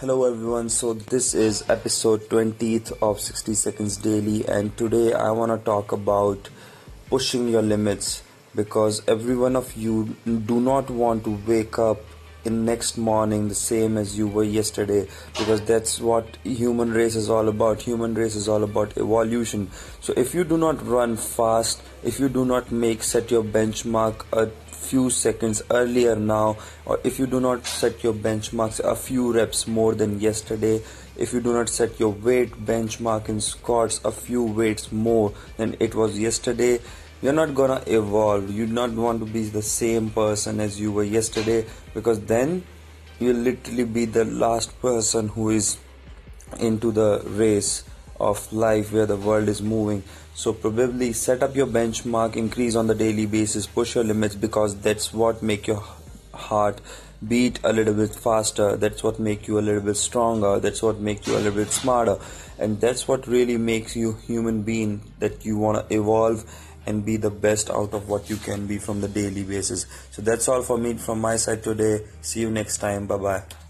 Hello everyone, so this is episode 20th of 60 Seconds Daily, and today I want to talk about pushing your limits because every one of you do not want to wake up in next morning the same as you were yesterday because that's what human race is all about. Human race is all about evolution. So if you do not run fast if you do not make set your benchmark a few seconds earlier now or if you do not set your benchmarks a few reps more than yesterday. If you do not set your weight benchmark in squats a few weights more than it was yesterday. You're not gonna evolve. You not want to be the same person as you were yesterday because then you'll literally be the last person who is into the race of life where the world is moving. So probably set up your benchmark increase on the daily basis push your limits because that's what make your heart beat a little bit faster. That's what make you a little bit stronger. That's what make you a little bit smarter. And that's what really makes you human being that you want to evolve and be the best out of what you can be from the daily basis. So that's all for me from my side today. See you next time. Bye bye